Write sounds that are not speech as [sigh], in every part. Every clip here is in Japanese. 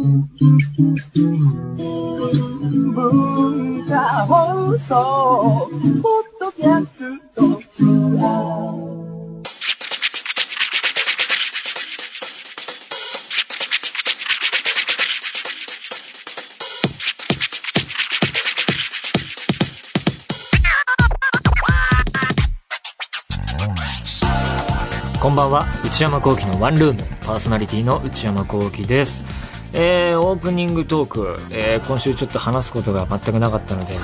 こんばんは。内山聖輝のワンルーム。パーソナリティの内山聖輝です。えー、オープニングトーク、えー、今週ちょっと話すことが全くなかったので、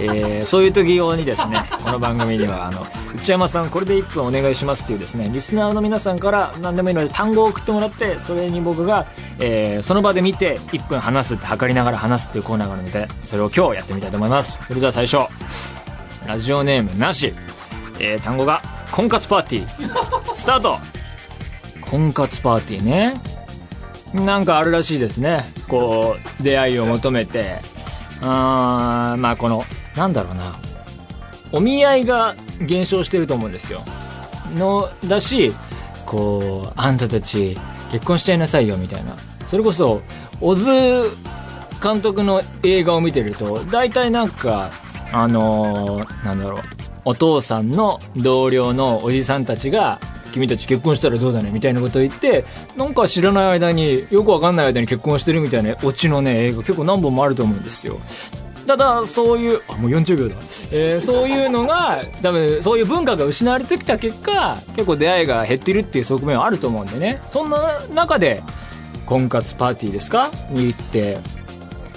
えー、そういう時用にですね、この番組には、あの、内山さんこれで1分お願いしますっていうですね、リスナーの皆さんから何でもいいので単語を送ってもらって、それに僕が、えー、その場で見て1分話すって測りながら話すっていうコーナーがあるので、それを今日やってみたいと思います。それでは最初、ラジオネームなし、えー、単語が、婚活パーティー、スタート婚活パーティーね。なんかあるらしいですね。こう、出会いを求めて。あーまあこの、なんだろうな。お見合いが減少してると思うんですよ。の、だし、こう、あんたたち結婚しちゃいなさいよみたいな。それこそ、小津監督の映画を見てると、大体なんか、あのーなんだろう。お父さんの同僚のおじさんたちが、君たち結婚したらどうだねみたいなことを言って、なんか知らない間に、よくわかんない間に結婚してるみたいなオチのね、映画結構何本もあると思うんですよ。ただ、そういう、あ、もう40秒だ。えーそういうのが、多分、そういう文化が失われてきた結果、結構出会いが減ってるっていう側面はあると思うんでね。そんな中で、婚活パーティーですか？に行って、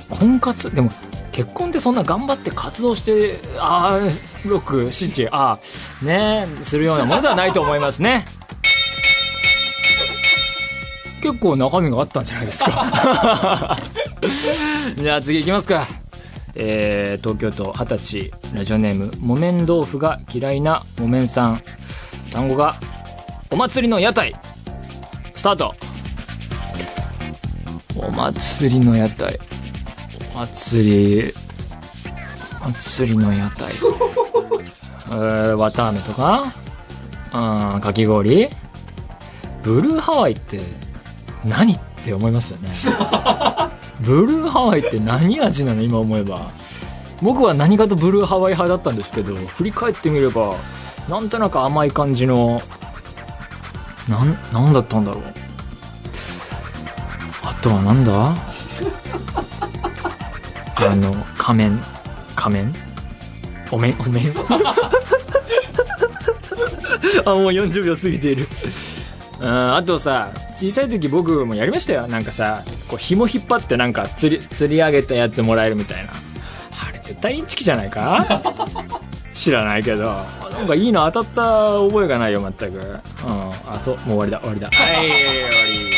婚活？でも、結婚ってそんな頑張って活動して、ああ、6、7、ああ、ねするようなものではないと思いますね。結構中身があったんじゃないですか。[laughs] じゃあ次行きますか。えー、東京都二十歳、ラジオネーム、木綿豆腐が嫌いな木綿さん。単語が、お祭りの屋台。スタート。お祭りの屋台。お祭り、お祭りの屋台。[laughs] えー、綿あめとか？うん、かき氷？ブルーハワイって何って思いますよね。[laughs] ブルーハワイって何味なの？今思えば。僕は何かとブルーハワイ派だったんですけど、振り返ってみれば、なんとなく甘い感じの、なん、なんだったんだろう。あとはなんだ？あの、仮面。仮面？お面、お面？[laughs] あ、もう40秒過ぎている。うん、あとさ、小さい時僕もやりましたよ。なんかさ、こう紐引っ張ってなんか釣り、釣り上げたやつもらえるみたいな。あれ絶対インチキじゃないか？[laughs] 知らないけど。なんかいいの当たった覚えがないよ、全く。うん。あ、そう、もう終わりだ、終わりだ。はい、終わり。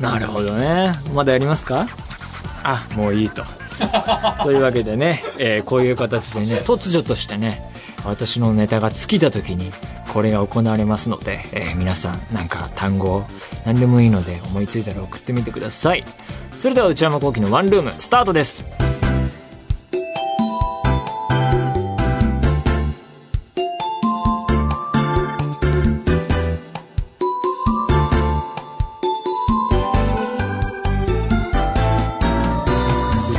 なるほどね。まだやりますか？あ、もういいと。[laughs] というわけでね、えーこういう形でね、突如としてね、私のネタが尽きた時に、これが行われますので、えー皆さん、なんか単語、何でもいいので、思いついたら送ってみてください。それでは内山聖輝のワンルーム、スタートです。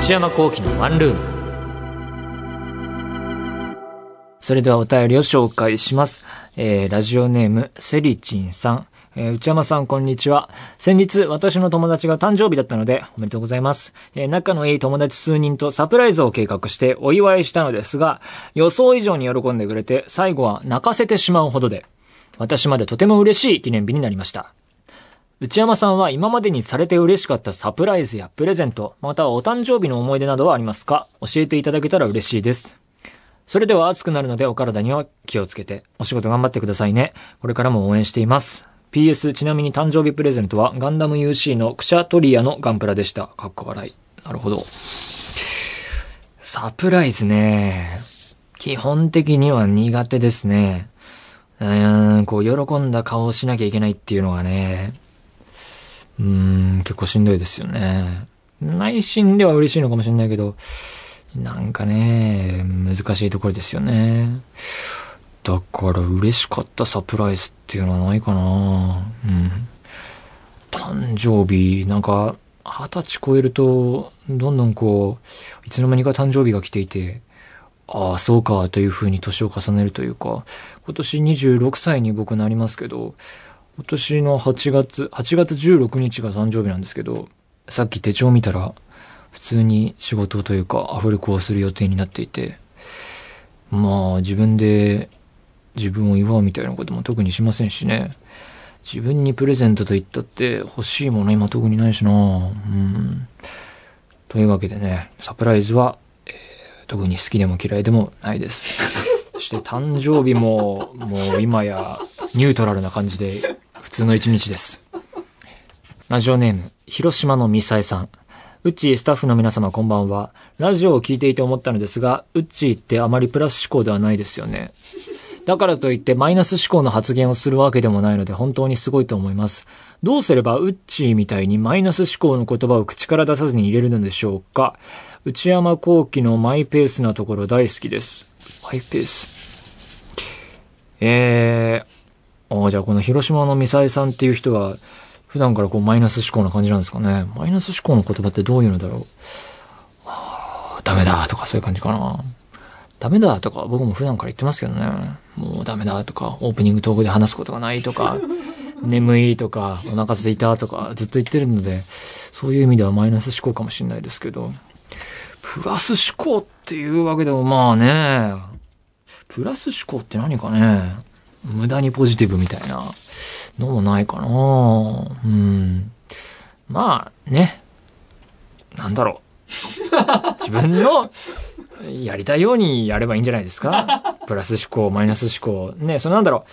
内山聖輝のワンルーム。それではお便りを紹介します。えー、ラジオネーム、セリチンさん。えー、内山さん、こんにちは。先日、私の友達が誕生日だったので、おめでとうございます。えー、仲のいい友達数人とサプライズを計画してお祝いしたのですが、予想以上に喜んでくれて、最後は泣かせてしまうほどで、私までとても嬉しい記念日になりました。内山さんは今までにされて嬉しかったサプライズやプレゼント、またはお誕生日の思い出などはありますか？教えていただけたら嬉しいです。それでは暑くなるのでお体には気をつけて、お仕事頑張ってくださいね。これからも応援しています。PS、ちなみに誕生日プレゼントはガンダム UC のクシャトリアのガンプラでした。かっこ笑い。なるほど。サプライズね。基本的には苦手ですね。うーん、こう、喜んだ顔をしなきゃいけないっていうのがね、うん、結構しんどいですよね。内心では嬉しいのかもしれないけど、なんかね、難しいところですよね。だから嬉しかったサプライズっていうのはないかなうん。誕生日、なんか、二十歳超えると、どんどんこう、いつの間にか誕生日が来ていて、ああ、そうか、というふうに年を重ねるというか、今年26歳に僕なりますけど、今年の8月、8月16日が誕生日なんですけど、さっき手帳見たら、普通に仕事というかアフレコをする予定になっていて、まあ自分で自分を祝うみたいなことも特にしませんしね。自分にプレゼントと言ったって欲しいもの今特にないしなうん。というわけでね、サプライズは、えー、特に好きでも嫌いでもないです。そして誕生日も、もう今やニュートラルな感じで普通の一日です。ラジオネーム、広島のミサイさん。ウッチースタッフの皆様こんばんは。ラジオを聞いていて思ったのですが、ウッチーってあまりプラス思考ではないですよね。だからといってマイナス思考の発言をするわけでもないので本当にすごいと思います。どうすればウッチーみたいにマイナス思考の言葉を口から出さずに入れるのでしょうか内山幸輝のマイペースなところ大好きです。マイペース。えー、あじゃあこの広島のミサイさんっていう人は、普段からこうマイナス思考な感じなんですかね。マイナス思考の言葉ってどういうのだろう。ダメだとかそういう感じかな。ダメだとか僕も普段から言ってますけどね。もうダメだとか、オープニングトークで話すことがないとか、[laughs] 眠いとか、お腹空いたとかずっと言ってるので、そういう意味ではマイナス思考かもしれないですけど、プラス思考っていうわけでもまあね、プラス思考って何かね、無駄にポジティブみたいなのもないかなうん。まあね、なんだろう。[laughs] 自分のやりたいようにやればいいんじゃないですかプラス思考、マイナス思考。ね、そのなんだろう。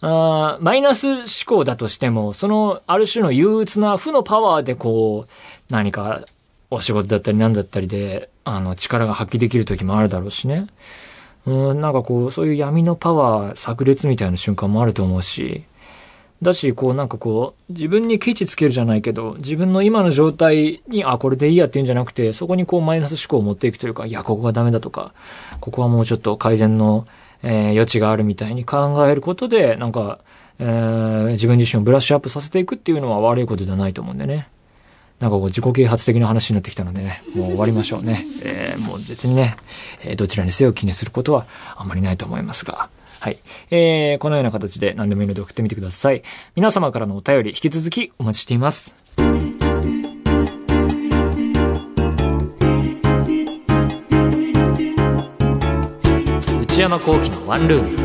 あマイナス思考だとしても、そのある種の憂鬱な負のパワーでこう、何かお仕事だったり何だったりで、あの、力が発揮できる時もあるだろうしね。うん、なんかこう、そういう闇のパワー炸裂みたいな瞬間もあると思うし、だし、こうなんかこう、自分にケチつけるじゃないけど、自分の今の状態に、あ、これでいいやっていうんじゃなくて、そこにこうマイナス思考を持っていくというか、いや、ここがダメだとか、ここはもうちょっと改善の、えー、余地があるみたいに考えることで、なんか、えー、自分自身をブラッシュアップさせていくっていうのは悪いことではないと思うんでね。なんかこう自己啓発的な話になってきたのでね、もう終わりましょうね。えー、もう別にね、えー、どちらにせよ気にすることはあんまりないと思いますが。はい。えー、このような形で何でもいいので送ってみてください。皆様からのお便り引き続きお待ちしています。内山幸喜のワンルーム。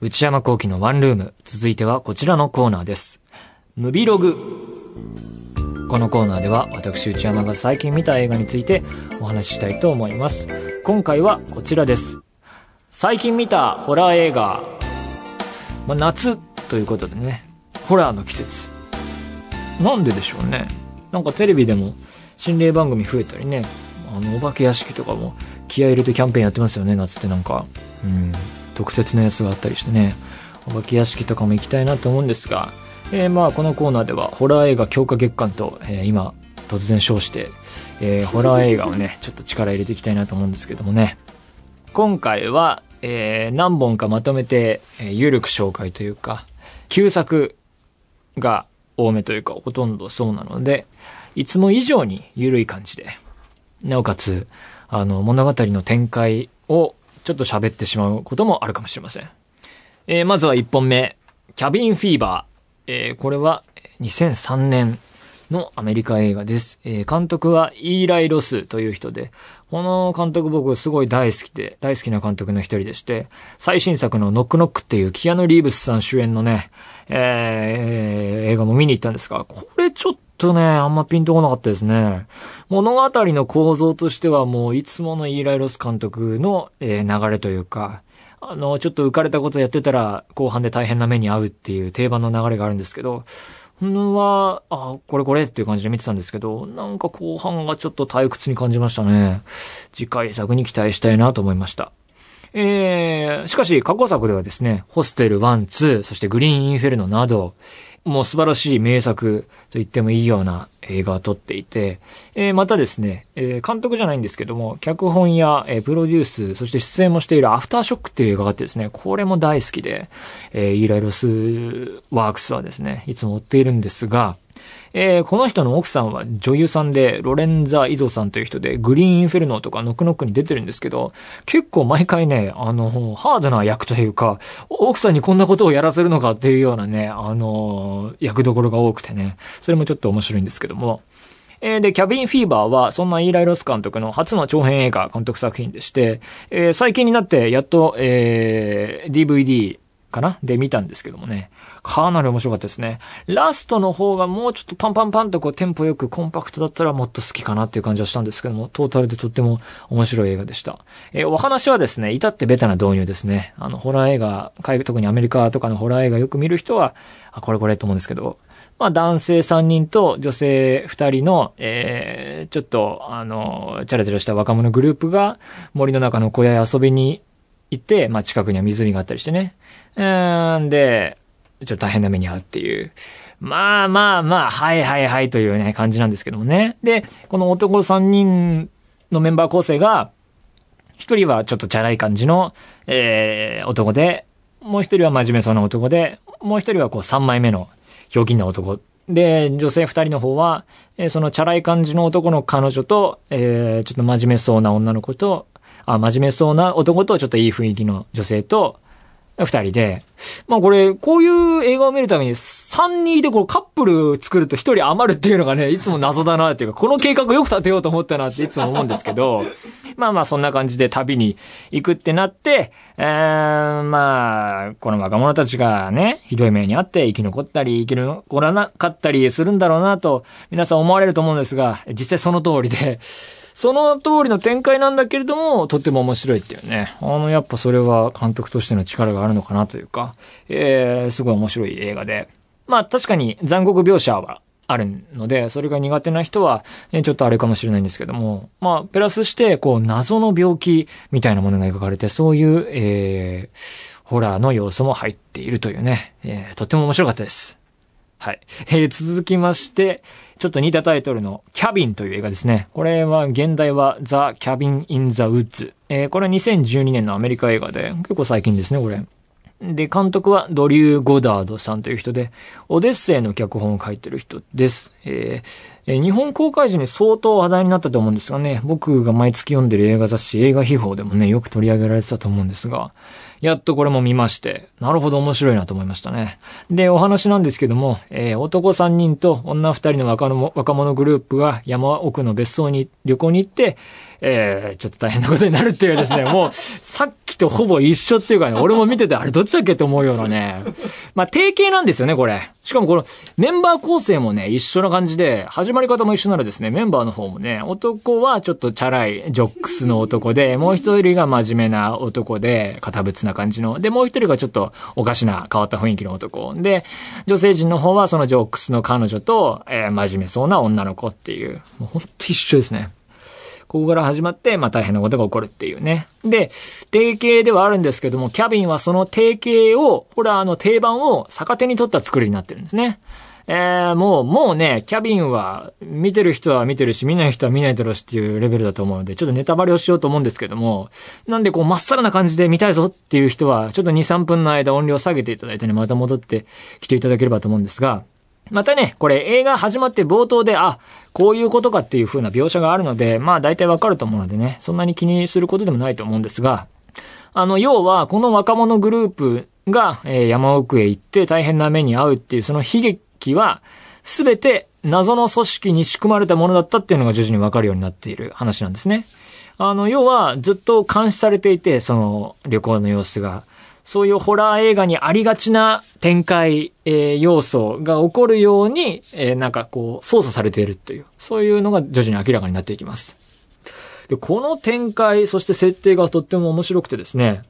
内山幸喜のワンルーム。続いてはこちらのコーナーです。ムビログ。このコーナーでは私内山が最近見た映画についてお話ししたいと思います。今回はこちらです。最近見たホラー映画、まあ、夏ということでね、ホラーの季節。なんででしょうね。なんかテレビでも心霊番組増えたりね、あの、お化け屋敷とかも気合入れてキャンペーンやってますよね、夏ってなんか。うん、特設のやつがあったりしてね、お化け屋敷とかも行きたいなと思うんですが、えー、まあこのコーナーではホラー映画強化月間と、えー、今突然称して、えー、ホラー映画をね、[laughs] ちょっと力入れていきたいなと思うんですけどもね。今回は、えー、何本かまとめて、えー、緩く紹介というか、旧作が多めというか、ほとんどそうなので、いつも以上に緩い感じで、なおかつ、あの、物語の展開をちょっと喋ってしまうこともあるかもしれません。えー、まずは1本目、キャビンフィーバー。えー、これは2003年のアメリカ映画です。えー、監督はイーライ・ロスという人で、この監督僕すごい大好きで、大好きな監督の一人でして、最新作のノックノックっていうキアヌ・リーブスさん主演のね、えー、映画も見に行ったんですが、これちょっとね、あんまピンとこなかったですね。物語の構造としてはもういつものイーライ・ロス監督の、えー、流れというか、あの、ちょっと浮かれたことやってたら後半で大変な目に遭うっていう定番の流れがあるんですけど、ほんは、あ、これこれっていう感じで見てたんですけど、なんか後半がちょっと退屈に感じましたね。次回作に期待したいなと思いました。えー、しかし過去作ではですね、ホステル1、2、そしてグリーンインフェルノなど、もう素晴らしい名作と言ってもいいような映画を撮っていて、えー、またですね、えー、監督じゃないんですけども、脚本や、えー、プロデュース、そして出演もしているアフターショックっていう映画があってですね、これも大好きで、えー、イーライ・ロスワークスはですね、いつも追っているんですが、えー、この人の奥さんは女優さんで、ロレンザ・イゾさんという人で、グリーンインフェルノとかノックノックに出てるんですけど、結構毎回ね、あの、ハードな役というか、奥さんにこんなことをやらせるのかっていうようなね、あの、役どころが多くてね、それもちょっと面白いんですけども、えー、で、キャビンフィーバーは、そんなイーライ・ロス監督の初の長編映画監督作品でして、えー、最近になってやっと、えー、DVD かな？で見たんですけどもね。かなり面白かったですね。ラストの方がもうちょっとパンパンパンとこうテンポよくコンパクトだったらもっと好きかなっていう感じはしたんですけども、トータルでとっても面白い映画でした。えー、お話はですね、至ってベタな導入ですね。あの、ホラー映画、特にアメリカとかのホラー映画よく見る人は、あ、これこれと思うんですけど、まあ男性3人と女性2人の、えー、ちょっと、あの、チャラチャラした若者グループが森の中の小屋へ遊びに行って、まあ近くには湖があったりしてね。うんで、ちょっと大変な目に遭うっていう。まあまあまあ、はいはいはいというね、感じなんですけどもね。で、この男3人のメンバー構成が、一人はちょっとチャラい感じの、えー、男で、もう一人は真面目そうな男で、もう一人はこう三枚目のひょうきんな男。で、女性二人の方は、えー、そのチャラい感じの男の彼女と、えー、ちょっと真面目そうな女の子と、あ、真面目そうな男とちょっといい雰囲気の女性と、二人で、まあこれ、こういう映画を見るために、三人でこうカップル作ると一人余るっていうのがね、いつも謎だなっていうか、この計画よく立てようと思ったなっていつも思うんですけど、[laughs] まあまあそんな感じで旅に行くってなって、えー、まあ、この若者たちがね、ひどい目にあって生き残ったり、生き残らなかったりするんだろうなと、皆さん思われると思うんですが、実際その通りで、その通りの展開なんだけれども、とっても面白いっていうね。あの、やっぱそれは監督としての力があるのかなというか、えー、すごい面白い映画で。まあ確かに残酷描写はあるので、それが苦手な人は、ちょっとあれかもしれないんですけども、まあ、プラスして、こう、謎の病気みたいなものが描かれて、そういう、えー、ホラーの要素も入っているというね、えー、とっても面白かったです。はい。えー、続きまして、ちょっと似たタイトルのキャビンという映画ですね。これは現代はザ・キャビン・イン・ザ・ウッズ。えー、これは2012年のアメリカ映画で、結構最近ですね、これ。で、監督はドリュー・ゴダードさんという人で、オデッセイの脚本を書いてる人です。えー、日本公開時に相当話題になったと思うんですがね、僕が毎月読んでる映画雑誌、映画秘宝でもね、よく取り上げられてたと思うんですが、やっとこれも見まして、なるほど面白いなと思いましたね。で、お話なんですけども、えー、男3人と女2人の若者若者グループが山奥の別荘に旅行に行って、えー、ちょっと大変なことになるっていうですね、もう、[laughs] さっきとほぼ一緒っていうかね、俺も見てて、あれどっちだっけって思うようなね。まあ、定型なんですよね、これ。しかもこの、メンバー構成もね、一緒な感じで、始まり方も一緒ならですね、メンバーの方もね、男はちょっとチャラい、ジョックスの男で、もう一人が真面目な男で、堅物な感じの。で、もう一人がちょっとおかしな変わった雰囲気の男。で、女性陣の方はそのジョックスの彼女と、えー、真面目そうな女の子っていう、もうほんと一緒ですね。ここから始まって、まあ大変なことが起こるっていうね。で、定型ではあるんですけども、キャビンはその定型を、これはあの定番を逆手に取った作りになってるんですね。えー、もう、もうね、キャビンは、見てる人は見てるし、見ない人は見ないだろうしっていうレベルだと思うので、ちょっとネタバレをしようと思うんですけども、なんでこう、まっさらな感じで見たいぞっていう人は、ちょっと2、3分の間音量下げていただいてね、また戻ってきていただければと思うんですが、またね、これ映画始まって冒頭で、あ、こういうことかっていう風な描写があるので、まあ大体わかると思うのでね、そんなに気にすることでもないと思うんですが、あの、要は、この若者グループが、え、山奥へ行って大変な目に遭うっていう、その悲劇は、すべて謎の組織に仕組まれたものだったっていうのが徐々にわかるようになっている話なんですね。あの、要は、ずっと監視されていて、その旅行の様子が。そういうホラー映画にありがちな展開、えー、要素が起こるように、えー、なんかこう、操作されているという、そういうのが徐々に明らかになっていきます。で、この展開、そして設定がとっても面白くてですね、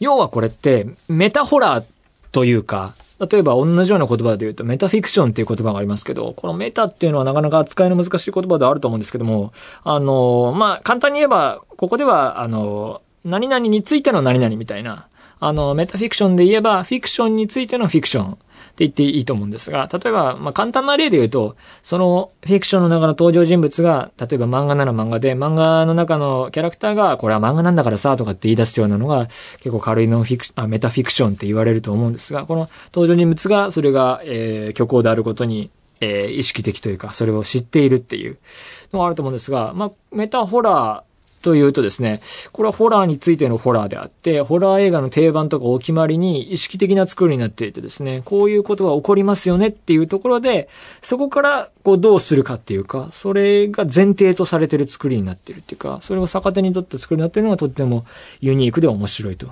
要はこれって、メタホラーというか、例えば同じような言葉で言うとメタフィクションっていう言葉がありますけど、このメタっていうのはなかなか扱いの難しい言葉ではあると思うんですけども、あの、まあ、簡単に言えば、ここでは、あの、何々についての何々みたいな、あの、メタフィクションで言えば、フィクションについてのフィクションって。言っていいと思うんですが、例えば、まあ、簡単な例で言うと、そのフィクションの中の登場人物が、例えば漫画なら漫画で、漫画の中のキャラクターが、これは漫画なんだからさ、とかって言い出すようなのが、結構軽いのフィクあメタフィクションって言われると思うんですが、この登場人物が、それが、えー、虚構であることに、えー、意識的というか、それを知っているっていうのがあると思うんですが、まあ、メタホラー、というとですね、これはホラーについてのホラーであって、ホラー映画の定番とかお決まりに意識的な作りになっていてですね、こういうことが起こりますよねっていうところで、そこからこうどうするかっていうか、それが前提とされてる作りになってるっていうか、それを逆手にとって作りになってるのがとってもユニークで面白いと。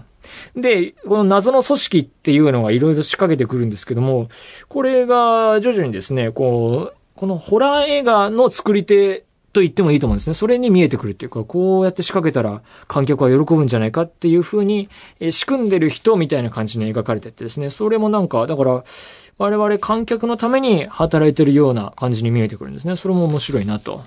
で、この謎の組織っていうのがいろいろ仕掛けてくるんですけども、これが徐々にですね、こう、このホラー映画の作り手と言ってもいいと思うんですね。それに見えてくるっていうか、こうやって仕掛けたら観客は喜ぶんじゃないかっていうふうに、え仕組んでる人みたいな感じに描かれてってですね、それもなんか、だから、我々観客のために働いてるような感じに見えてくるんですね。それも面白いなと。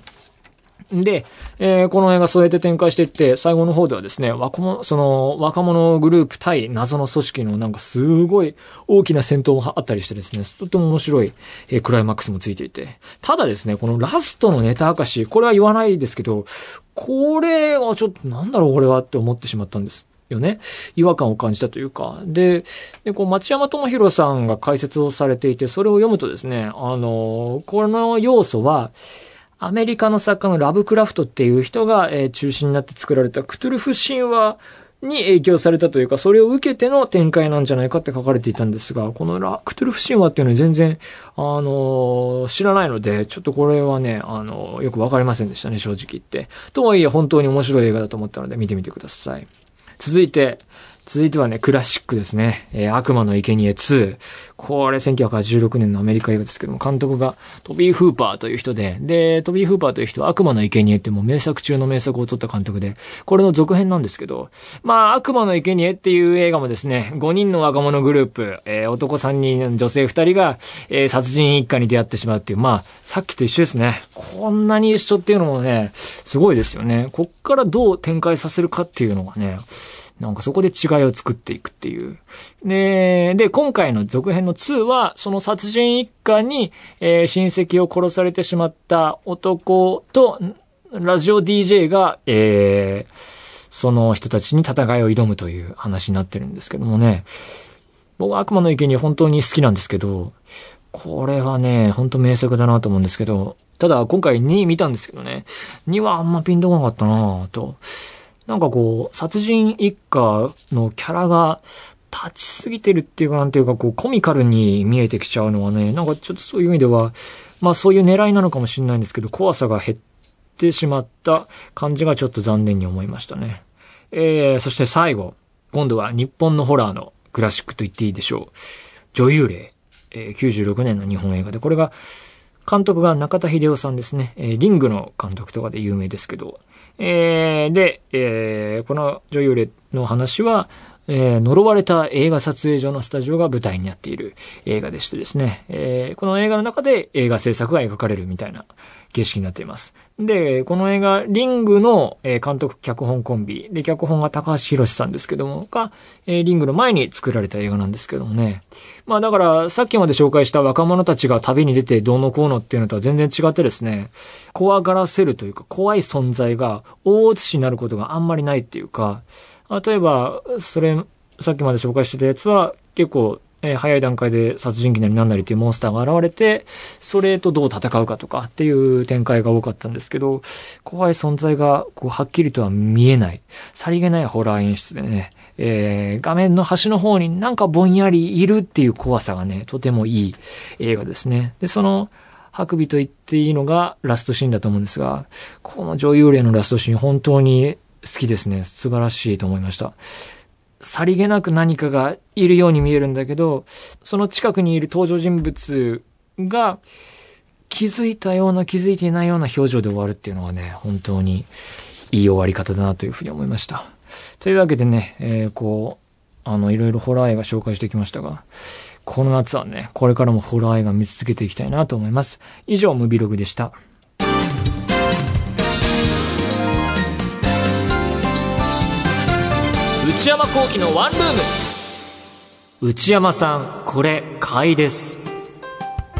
で、えー、この映画そうやって展開していって、最後の方ではですね、若者、その、若者グループ対謎の組織のなんかすごい大きな戦闘もあったりしてですね、とっても面白い、えー、クライマックスもついていて。ただですね、このラストのネタ明かし、これは言わないですけど、これはちょっとなんだろうこれはって思ってしまったんです。よね。違和感を感じたというか。で、で、こう、町山智博さんが解説をされていて、それを読むとですね、あの、この要素は、アメリカの作家のラブクラフトっていう人が、えー、中心になって作られたクトゥルフ神話に影響されたというか、それを受けての展開なんじゃないかって書かれていたんですが、このラクトゥルフ神話っていうのは全然、あのー、知らないので、ちょっとこれはね、あのー、よくわかりませんでしたね、正直言って。とはいえ、本当に面白い映画だと思ったので見てみてください。続いて、続いてはね、クラシックですね。えー、悪魔の生贄2。これ1986年のアメリカ映画ですけども、監督がトビー・フーパーという人で、で、トビー・フーパーという人は悪魔の生贄ってもう名作中の名作を撮った監督で、これの続編なんですけど、まあ、悪魔の生贄っていう映画もですね、5人の若者グループ、えー、男3人、女性2人が、えー、殺人一家に出会ってしまうっていう、まあ、さっきと一緒ですね。こんなに一緒っていうのもね、すごいですよね。こっからどう展開させるかっていうのがね、なんかそこで違いを作っていくっていう。で、で、今回の続編の2は、その殺人一家に、えー、親戚を殺されてしまった男と、ラジオ DJ が、えー、その人たちに戦いを挑むという話になってるんですけどもね。僕は悪魔の池に本当に好きなんですけど、これはね、本当名作だなと思うんですけど、ただ今回2見たんですけどね、2はあんまピンとこなかったなと。なんかこう、殺人一家のキャラが立ちすぎてるっていうかなんていうかこう、コミカルに見えてきちゃうのはね、なんかちょっとそういう意味では、まあそういう狙いなのかもしれないんですけど、怖さが減ってしまった感じがちょっと残念に思いましたね。えー、そして最後、今度は日本のホラーのクラシックと言っていいでしょう。女優霊。えー、96年の日本映画で、これが、監督が中田秀夫さんですね。えー、リングの監督とかで有名ですけど、えー、で、えー、この女優の話は、えー、呪われた映画撮影所のスタジオが舞台になっている映画でしてですね、えー、この映画の中で映画制作が描かれるみたいな形式になっています。で、この映画、リングの監督脚本コンビ、で、脚本が高橋博さんですけども、が、リングの前に作られた映画なんですけどもね。まあだから、さっきまで紹介した若者たちが旅に出てどうのこうのっていうのとは全然違ってですね、怖がらせるというか、怖い存在が大写しになることがあんまりないっていうか、例えば、それ、さっきまで紹介してたやつは、結構えー、早い段階で殺人鬼なりなんなりっていうモンスターが現れて、それとどう戦うかとかっていう展開が多かったんですけど、怖い存在がこうはっきりとは見えない、さりげないホラー演出でね、えー、画面の端の方になんかぼんやりいるっていう怖さがね、とてもいい映画ですね。で、その、ハクビと言っていいのがラストシーンだと思うんですが、この女優霊のラストシーン本当に好きですね。素晴らしいと思いました。さりげなく何かがいるように見えるんだけど、その近くにいる登場人物が気づいたような気づいていないような表情で終わるっていうのはね、本当にいい終わり方だなというふうに思いました。というわけでね、えー、こう、あの、いろいろホラー映画紹介してきましたが、この夏はね、これからもホラー映画見続けていきたいなと思います。以上、ムビログでした。内山幸喜のワンルーム。内山さん、これ、買いです。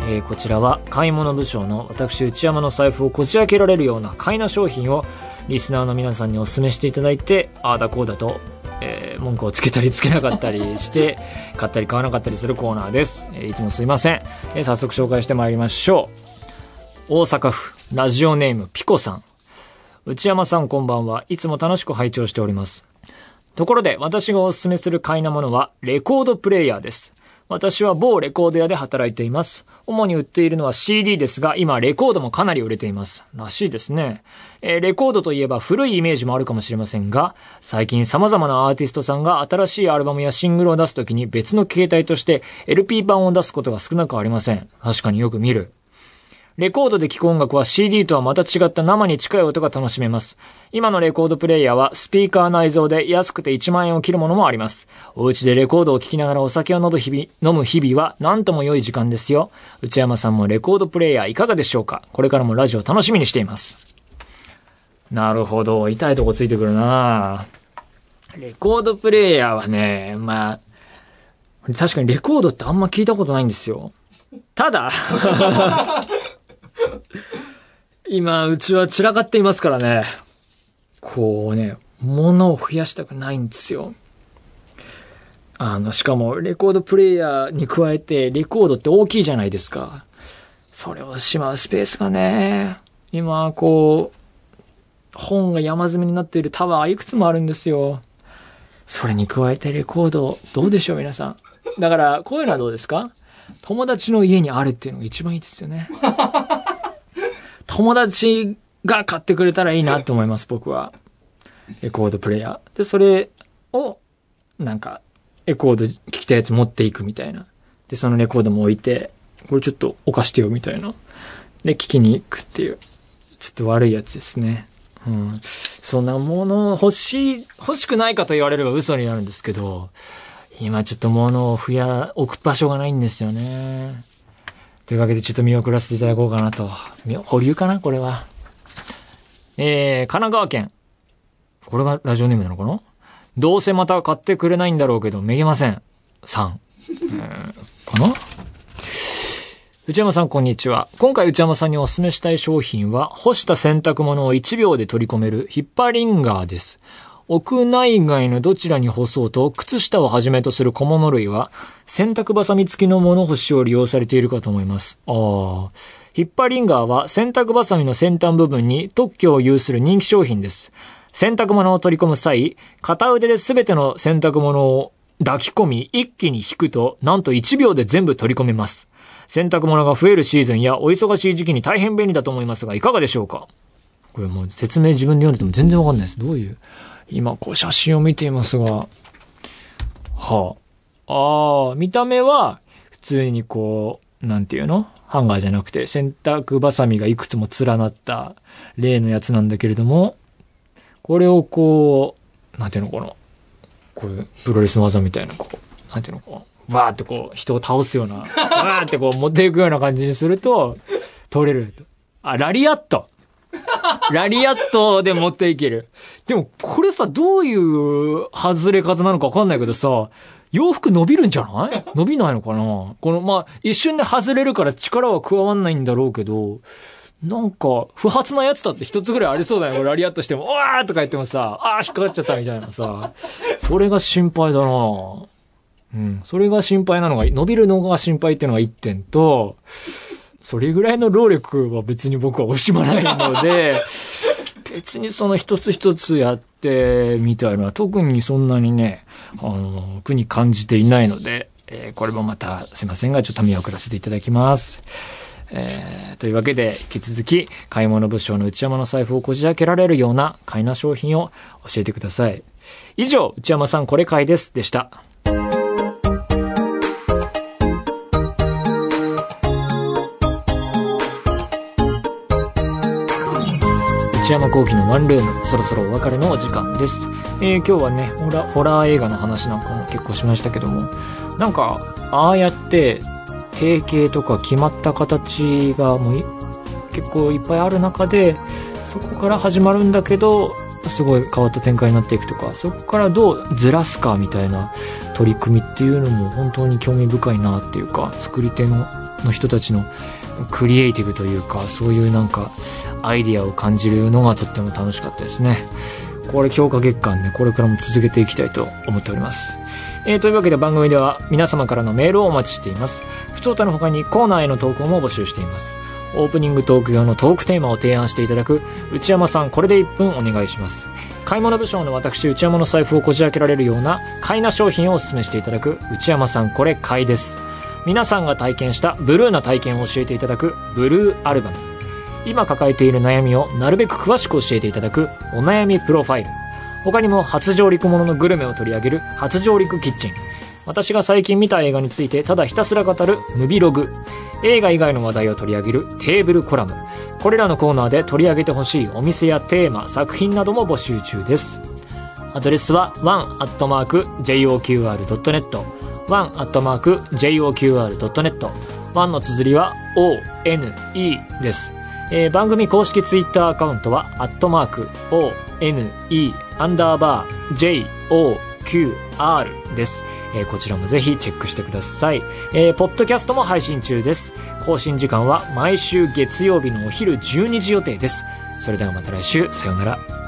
えーこちらは買い物部署の私内山の財布をこじ開けられるような買いな商品をリスナーの皆さんにお勧めしていただいてああだこうだと、えー文句をつけたりつけなかったりして買ったり買わなかったりするコーナーです、えーいつもすいません、えー早速紹介してまいりましょう。大阪府ラジオネームピコさん。内山さんこんばんは。いつも楽しく拝聴しております。ところで私がおすすめする買いなものはレコードプレイヤーです。私は某レコード屋で働いています。主に売っているのは CD ですが、今レコードもかなり売れています。らしいですね。えーレコードといえば古いイメージもあるかもしれませんが、最近様々なアーティストさんが新しいアルバムやシングルを出すときに別の形態として LP 版を出すことが少なくありません。確かによく見る。レコードで聴く音楽は CD とはまた違った生に近い音が楽しめます。今のレコードプレイヤーはスピーカー内蔵で安くて1万円を切るものもあります。お家でレコードを聴きながらお酒を飲む日々、飲む日々は何とも良い時間ですよ。内山さんもレコードプレイヤーいかがでしょうか？これからもラジオ楽しみにしています。なるほど。痛いとこついてくるなレコードプレイヤーはね、まあ、確かにレコードってあんま聞いたことないんですよ。ただ、[laughs] [laughs] 今、うちは散らかっていますからね。こうね、物を増やしたくないんですよ。あの、しかも、レコードプレイヤーに加えて、レコードって大きいじゃないですか。それをしまうスペースがね、今、こう、本が山積みになっているタワーいくつもあるんですよ。それに加えてレコード、どうでしょう皆さん。だから、こういうのはどうですか？友達の家にあるっていうのが一番いいですよね。友達が買ってくれたらいいなって思います、僕は。レコードプレイヤー。で、それを、なんか、レコード聞きたいやつ持っていくみたいな。で、そのレコードも置いて、これちょっと置かしてよみたいな。で、聞きに行くっていう。ちょっと悪いやつですね。うん。そんなもの欲しい、欲しくないかと言われれば嘘になるんですけど、今ちょっと物を増や、置く場所がないんですよね。というわけでちょっと見送らせていただこうかなと。保留かなこれは。えー、神奈川県。これがラジオネームなのかな？どうせまた買ってくれないんだろうけど、めげません。さん。えー、かな？内山さん、こんにちは。今回内山さんにお勧めしたい商品は、干した洗濯物を1秒で取り込めるヒッパリンガーです。屋内外のどちらに干そうと、靴下をはじめとする小物類は、洗濯バサミ付きの物干しを利用されているかと思います。ああ。ヒッパリンガーは洗濯バサミの先端部分に特許を有する人気商品です。洗濯物を取り込む際、片腕で全ての洗濯物を抱き込み、一気に引くと、なんと1秒で全部取り込めます。洗濯物が増えるシーズンやお忙しい時期に大変便利だと思いますが、いかがでしょうか？これもう説明自分で読んでても全然わかんないです。どういう今こう写真を見ていますが、はあ。ああ、見た目は普通にこう、なんていうの？ハンガーじゃなくて洗濯バサミがいくつも連なった例のやつなんだけれども、これをこう、なんていうのかな。こういうプロレスの技みたいな、こう、なんていうのかな。わーってこう、人を倒すような、わーってこう持っていくような感じにすると、取れる。あ、ラリアット。[laughs] ラリアットで持っていける。でも、これさ、どういう外れ方なのかわかんないけどさ、洋服伸びるんじゃない？伸びないのかな？この、まあ、一瞬で外れるから力は加わんないんだろうけど、なんか、不発なやつだって一つぐらいありそうだよ。ラリアットしても、わーとか言ってもさ、あー引っかかっちゃったみたいなさ、それが心配だなうん。それが心配なのが、伸びるのが心配っていうのが一点と、それぐらいの労力は別に僕は惜しまないので、[laughs] 別にその一つ一つやってみたいのは特にそんなにね、あの、苦に感じていないので、えーこれもまたすいませんが、ちょっと見送らせていただきます。えーというわけで、引き続き、買い物部署の内山の財布をこじ開けられるような買いな商品を教えてください。以上、内山さんこれ買いです。でした。内山幸喜のワンルーム、そろそろお別れのお時間です。えー今日はね、ホラホラー映画の話なんかも結構しましたけども、なんか、ああやって、定型とか決まった形がもう結構いっぱいある中で、そこから始まるんだけど、すごい変わった展開になっていくとか、そこからどうずらすかみたいな取り組みっていうのも本当に興味深いなっていうか、作り手のの人たちのクリエイティブというか、そういうなんかアイディアを感じるのがとっても楽しかったですね。これ強化月間ね、これからも続けていきたいと思っております。えー、というわけで番組では皆様からのメールをお待ちしています。不調たの他にコーナーへの投稿も募集しています。オープニングトーク用のトークテーマを提案していただく内山さんこれで1分お願いします買い物部署の私内山の財布をこじ開けられるような買いな商品をお勧めしていただく内山さんこれ買いです皆さんが体験したブルーな体験を教えていただくブルーアルバム今抱えている悩みをなるべく詳しく教えていただくお悩みプロファイル。他にも初上陸もののグルメを取り上げる初上陸キッチン。私が最近見た映画についてただひたすら語るムビログ。映画以外の話題を取り上げるテーブルコラム。これらのコーナーで取り上げてほしいお店やテーマ作品なども募集中です。アドレスは one.joqr.net one.joqr.net 1の綴りは ONE です、えー、番組公式ツイッターアカウントはアットマーク ONE アンダーバー JOQR ですえー、こちらもぜひチェックしてください。えー、ポッドキャストも配信中です。更新時間は毎週月曜日のお昼12時予定です。それではまた来週、さようなら。